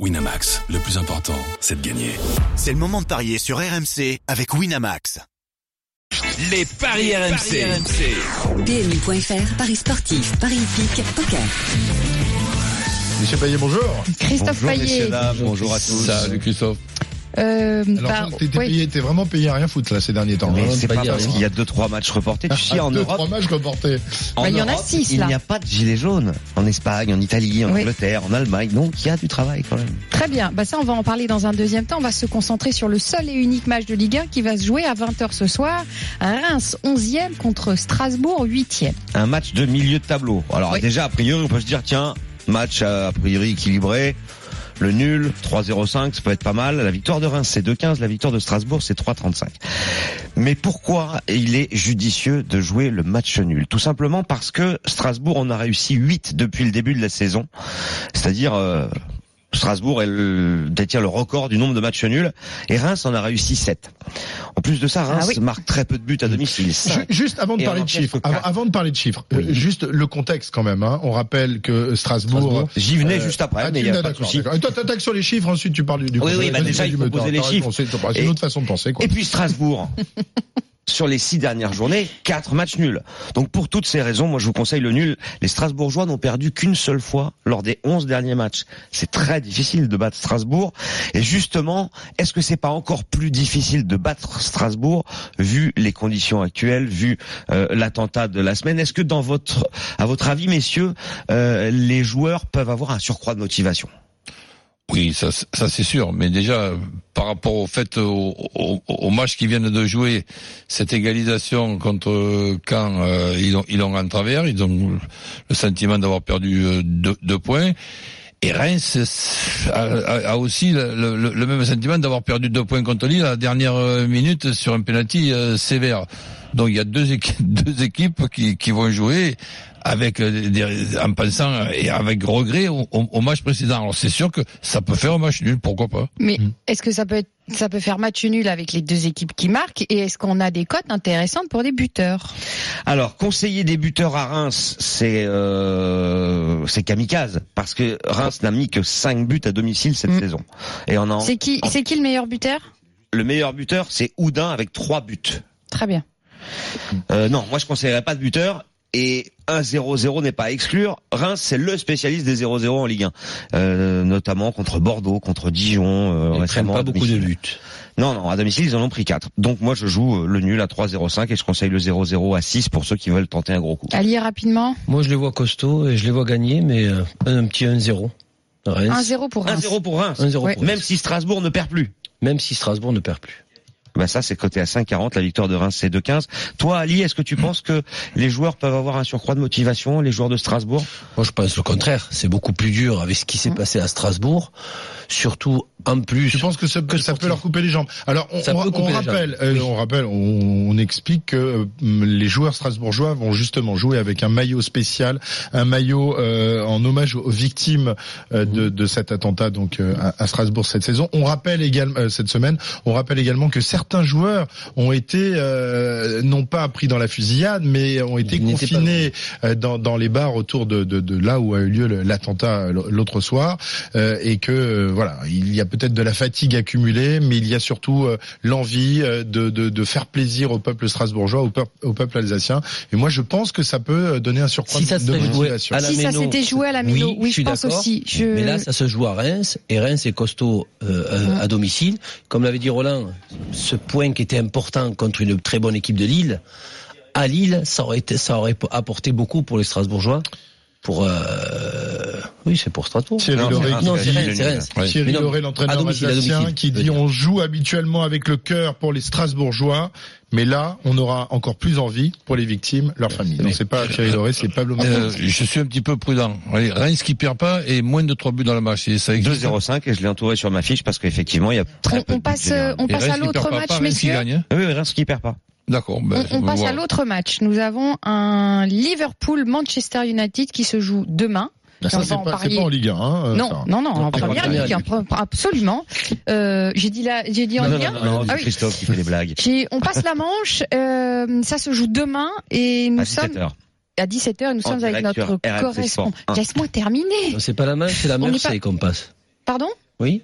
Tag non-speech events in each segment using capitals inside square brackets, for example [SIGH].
Winamax, le plus important, c'est de gagner. C'est le moment de parier sur RMC avec Winamax. Les paris, RMC. PMU.fr, Paris sportif, Paris hippique, poker. Monsieur Payet, bonjour. Christophe Bonjour Payet. messieurs, dames, bonjour à tous. Salut Christophe. Euh, Alors, par- t'étais oui. payé, t'es vraiment payé à rien foutre là ces derniers temps. Mais c'est pas parce qu'il y a deux trois matchs reportés. Tu sais, [LAUGHS] en deux, Europe, trois matchs reportés. en Bah, il y en a six, il là. n'y a pas de gilets jaunes. En Espagne, en Italie, en Oui. Angleterre, en Allemagne. Donc, il y a du travail quand même. Très bien. Bah ça, on va en parler dans un deuxième temps. On va se concentrer sur le seul et unique match de Ligue 1 qui va se jouer à 20h ce soir. Reims 11e contre Strasbourg 8e. Un match de milieu de tableau. Alors Oui. déjà, a priori, on peut se dire, tiens, match euh, a priori équilibré. Le nul, 3-0-5, ça peut être pas mal. La victoire de Reims, c'est 2-15. La victoire de Strasbourg, c'est 3-35. Mais pourquoi il est judicieux de jouer le match nul? Tout simplement parce que Strasbourg en a réussi 8 depuis le début de la saison. C'est-à-dire... euh, Strasbourg est le- détient le record du nombre de matchs nuls et Reims en a réussi 7. Plus de ça, Reims Ah oui. marque très peu de buts à domicile. Juste avant de Et parler de chiffres, avant, de parler de chiffres, euh, Oui. juste le contexte quand même. Hein. On rappelle que Strasbourg. J'y venais euh, juste après, mais il a pas de souci. t'attaques sur les chiffres, ensuite tu parles du. du Oui, coup, oui, bah déjà, il faut poser les chiffres. C'est une autre façon de penser, quoi. Et puis Strasbourg, [LAUGHS] sur les six dernières journées, quatre matchs nuls. Donc pour toutes ces raisons, moi je vous conseille le nul. Les Strasbourgeois n'ont perdu qu'une seule fois lors des onze derniers matchs. C'est très difficile de battre Strasbourg. Et justement, est-ce que c'est pas encore plus difficile de battre Strasbourg vu les conditions actuelles, vu euh, l'attentat de la semaine? Est-ce que dans votre, à votre avis, messieurs, euh, les joueurs peuvent avoir un surcroît de motivation? Oui, ça, ça c'est sûr. Mais déjà, par rapport au fait, au, au, au match qu'ils viennent de jouer, cette égalisation contre euh, Caen, euh, ils ont ils ont en travers, ils ont le sentiment d'avoir perdu euh, deux, deux points. Et Reims a, a- aussi le, le- le même sentiment d'avoir perdu deux points contre Lille à la dernière euh, minute sur un penalty euh, sévère. Donc il y a deux équipes, [LAUGHS] deux équipes qui, qui vont jouer avec euh, des, en pensant et avec regret au, au- au match précédent. Alors c'est sûr que ça peut faire un match nul, pourquoi pas. Mais Mm. est-ce que ça peut être, ça peut faire match nul avec les deux équipes qui marquent et est-ce qu'on a des cotes intéressantes pour des buteurs? Alors, conseiller des buteurs à Reims, c'est euh, c'est kamikaze parce que Reims n'a mis que 5 buts à domicile cette Mm. saison. Et on en C'est qui, c'est qui le meilleur buteur? Le meilleur buteur, c'est Oudin avec 3 buts. Très bien. Euh, non, moi je conseillerais pas de buteur. Et 1-0-0 n'est pas à exclure. Reims, c'est le spécialiste des 0-0 en Ligue 1, euh, notamment contre Bordeaux, contre Dijon. Euh, Ils prennent pas à beaucoup de domicile. buts. Non, non, à domicile, ils en ont pris 4. Donc moi, je joue euh, le nul à 3-0-5 et je conseille le 0-0 à 6 pour ceux qui veulent tenter un gros coup. Ali, rapidement. Moi, je les vois costauds et je les vois gagner, mais euh, un petit 1-0. Reims. 1-0 pour Reims. 1-0 pour Reims. 1-0 Ouais. pour Même Reims. si Strasbourg ne perd plus. Même si Strasbourg ne perd plus. Bah ça, c'est coté à 5,40. La victoire de Reims, c'est 2,15. Toi, Ali, est-ce que tu penses que les joueurs peuvent avoir un surcroît de motivation, les joueurs de Strasbourg? Moi, je pense le contraire. C'est beaucoup plus dur avec ce qui s'est passé à Strasbourg. Surtout, en plus. Tu penses que ça, Que ça peut leur couper les jambes Alors on, on- peut on rappelle, euh, Oui. on rappelle, on, on explique que euh, les joueurs strasbourgeois vont justement jouer avec un maillot spécial, un maillot euh, en hommage aux victimes euh, de, de cet attentat donc euh, à, à Strasbourg cette saison. On rappelle également euh, cette semaine, on rappelle également que certains joueurs ont été euh, non pas pris dans la fusillade, mais ont été Ils confinés euh, dans, dans les bars autour de, de, de là où a eu lieu l'attentat l'autre soir, euh, et que euh, voilà, il y a peut-être de la fatigue accumulée, mais il y a surtout euh, l'envie euh, de, de, de faire plaisir au peuple strasbourgeois, au peuple, au peuple alsacien. Et moi, je pense que ça peut donner un surcroît Si ça de motivation. à la Si ça Méno, s'était joué à la Méno, oui, oui, je suis pense d'accord. aussi. Je... Mais là, ça se joue à Reims, et Reims est costaud euh, à- à domicile. Comme l'avait dit Roland, ce point qui était important contre une très bonne équipe de Lille, à Lille, ça aurait, été, ça aurait apporté beaucoup pour les Strasbourgeois. Pour euh, oui, c'est pour Strasbourg. Thierry à l'entraîneur à alsacien, qui dit on joue habituellement avec le cœur pour les Strasbourgeois, mais là, on aura encore plus envie pour les victimes, leurs familles. Donc c'est pas Thierry Lauré, c'est Pablo Euh, je suis un petit peu prudent. Allez, Reims qui perd pas et moins de 3 buts dans le match. Et ça existe. 2-0-5 et je l'ai entouré sur ma fiche parce qu'effectivement, il y a très on, peu on de buts passe, on passe à l'autre match, pas Reims qui messieurs. gagne. hein. Oui, oui, Reims qui perd pas. D'accord. Ben, On, on passe voilà. à l'autre match. Nous avons un Liverpool-Manchester United qui se joue demain. Ah, Ça, on c'est pas, c'est pas en Ligue 1. Hein, Non, ça. non, non, en Non, première ligue, absolument. Euh, j'ai dit là, j'ai dit en Non, Ligue non, 1. non, non, Ah c'est oui. Christophe qui fait des blagues. J'ai- On passe la Manche, euh, ça se joue demain et nous À sommes 17h. à 17h et nous sommes avec notre correspondant. Sport 1. Laisse-moi terminer. C'est pas la main, c'est la Mersey pas- qu'on passe. Pardon? Oui.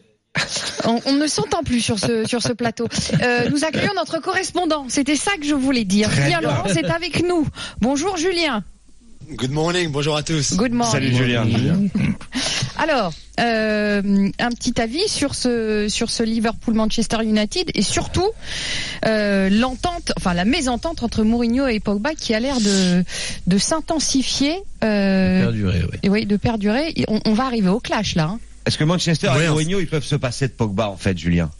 On, on ne s'entend plus sur ce sur ce plateau. Euh, nous accueillons notre correspondant. C'était ça que je voulais dire. Julien Laurent est avec nous. Bonjour Julien. Good morning, bonjour à tous. Good morning. Salut Julien. [LAUGHS] Alors, euh, un petit avis sur ce sur ce Liverpool Manchester United et surtout euh, l'entente, enfin la mésentente entre Mourinho et Pogba qui a l'air de de s'intensifier. Euh, Perdurer, oui. et oui, de perdurer. Et On, on va arriver au clash là. hein. Est-ce que Manchester et Mourinho ils peuvent se passer de Pogba en fait, Julien?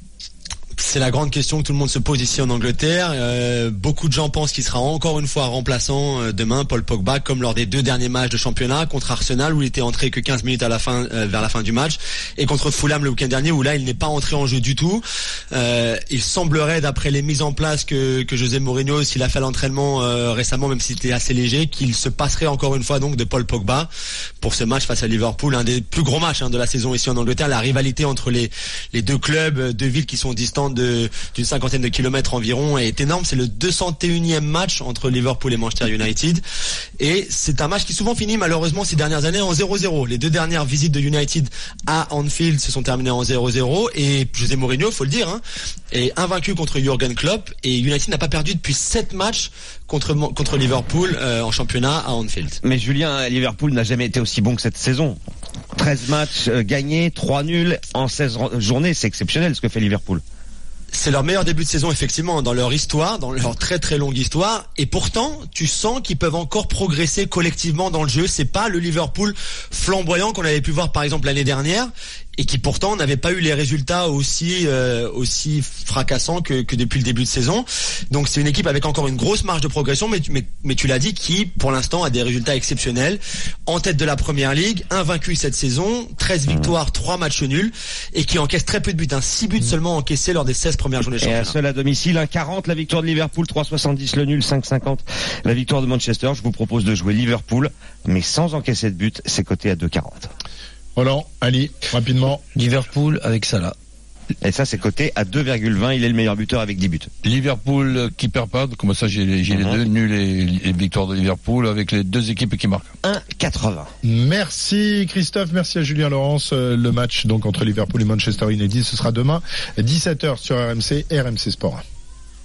C'est la grande question que tout le monde se pose ici en Angleterre. Euh, beaucoup de gens pensent qu'il sera encore une fois remplaçant euh, demain, Paul Pogba, comme lors des deux derniers matchs de championnat contre Arsenal où il était entré que 15 minutes à la fin, euh, vers la fin du match, et contre Fulham le week-end dernier où là il n'est pas entré en jeu du tout. Il semblerait, d'après les mises en place que, que José Mourinho, s'il a fait l'entraînement récemment, même si c'était assez léger, qu'il se passerait encore une fois donc de Paul Pogba pour ce match face à Liverpool, un des plus gros matchs hein, de la saison ici en Angleterre. La rivalité entre les les deux clubs, deux villes qui sont distantes de d'une cinquantaine de kilomètres environ est énorme. C'est le 201e match entre Liverpool et Manchester United. Et c'est un match qui souvent finit malheureusement ces dernières années en 0-0. Les deux dernières visites de United à Anfield se sont terminées en 0-0. Et José Mourinho, faut le dire, hein, est invaincu contre Jurgen Klopp. Et United n'a pas perdu depuis 7 matchs contre, contre Liverpool euh, en championnat à Anfield. Mais Julien, Liverpool n'a jamais été aussi bon que cette saison. 13 matchs euh, gagnés, 3 nuls en 16 ro- journées, c'est exceptionnel ce que fait Liverpool. C'est leur meilleur début de saison effectivement dans leur histoire, dans leur très très longue histoire. Et pourtant, tu sens qu'ils peuvent encore progresser collectivement dans le jeu. C'est pas le Liverpool flamboyant qu'on avait pu voir par exemple l'année dernière et qui pourtant n'avait pas eu les résultats aussi euh, aussi fracassants que, que depuis le début de saison. Donc c'est une équipe avec encore une grosse marge de progression, mais tu, mais, mais tu l'as dit, qui pour l'instant a des résultats exceptionnels, en tête de la première ligue, invaincu cette saison, 13 victoires, 3 matchs nuls, et qui encaisse très peu de buts, hein, 6 buts seulement encaissés lors des 16 premières journées de Et un seul à domicile, 1,40 la victoire de Liverpool, 3,70 le nul, 5,50 la victoire de Manchester. Je vous propose de jouer Liverpool, mais sans encaisser de but, c'est coté à 2,40. Roland, Ali, rapidement. Liverpool avec Salah. Et ça, c'est coté à 2,20. Il est le meilleur buteur avec 10 buts. Liverpool euh, qui perd pas, comme ça j'ai les, Mhm. deux nuls et les victoires de Liverpool avec les deux équipes qui marquent. 1,80. Merci Christophe, merci à Julien Laurence. Euh, Le match donc entre Liverpool et Manchester United, ce sera demain 17h sur RMC et RMC Sport.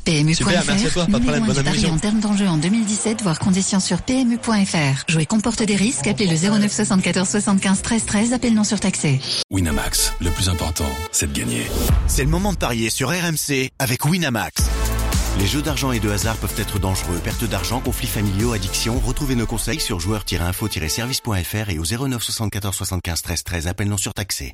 PMU.fr, Super, merci à toi, pas de numéro en termes d'enjeu en 2017, voire conditions sur PMU.fr. Jouer comporte des risques, appelez le 09 74 75 13 13, appel non surtaxé. Winamax, le plus important, c'est de gagner. C'est le moment de parier sur RMC avec Winamax. Les jeux d'argent et de hasard peuvent être dangereux. Perte d'argent, conflits familiaux, addiction. Retrouvez nos conseils sur joueurs-info-service.fr et au 09 74 75 13 13. Appel non surtaxé.